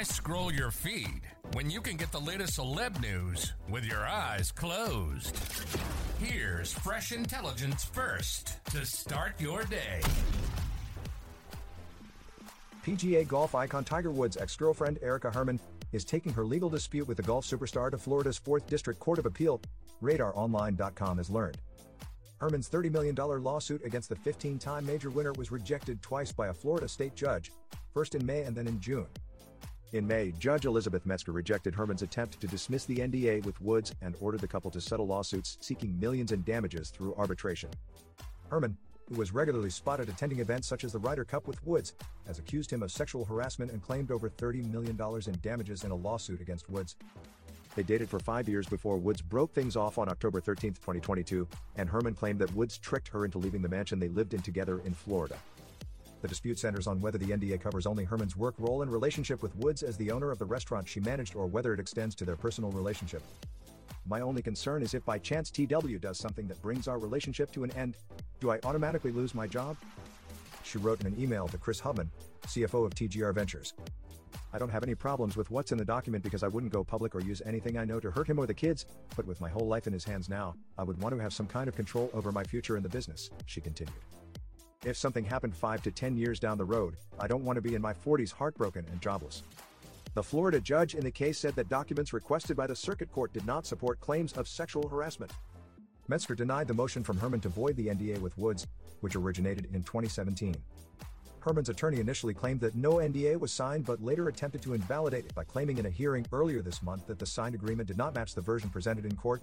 Why scroll your feed when you can get the latest celeb news with your eyes closed? Here's fresh intelligence first to start your day. PGA golf icon Tiger Woods' ex girlfriend Erica Herman is taking her legal dispute with the golf superstar to Florida's 4th District Court of Appeal, RadarOnline.com has learned. Herman's $30 million lawsuit against the 15 time major winner was rejected twice by a Florida state judge, first in May and then in June. In May, Judge Elizabeth Metzger rejected Herman's attempt to dismiss the NDA with Woods and ordered the couple to settle lawsuits seeking millions in damages through arbitration. Herman, who was regularly spotted attending events such as the Ryder Cup with Woods, has accused him of sexual harassment and claimed over $30 million in damages in a lawsuit against Woods. They dated for five years before Woods broke things off on October 13, 2022, and Herman claimed that Woods tricked her into leaving the mansion they lived in together in Florida. The dispute centers on whether the NDA covers only Herman's work role and relationship with Woods as the owner of the restaurant she managed or whether it extends to their personal relationship. My only concern is if by chance TW does something that brings our relationship to an end, do I automatically lose my job? She wrote in an email to Chris Hubman, CFO of TGR Ventures. I don't have any problems with what's in the document because I wouldn't go public or use anything I know to hurt him or the kids, but with my whole life in his hands now, I would want to have some kind of control over my future in the business, she continued. If something happened 5 to 10 years down the road, I don't want to be in my 40s heartbroken and jobless. The Florida judge in the case said that documents requested by the circuit court did not support claims of sexual harassment. Metzger denied the motion from Herman to void the NDA with Woods, which originated in 2017. Herman's attorney initially claimed that no NDA was signed but later attempted to invalidate it by claiming in a hearing earlier this month that the signed agreement did not match the version presented in court.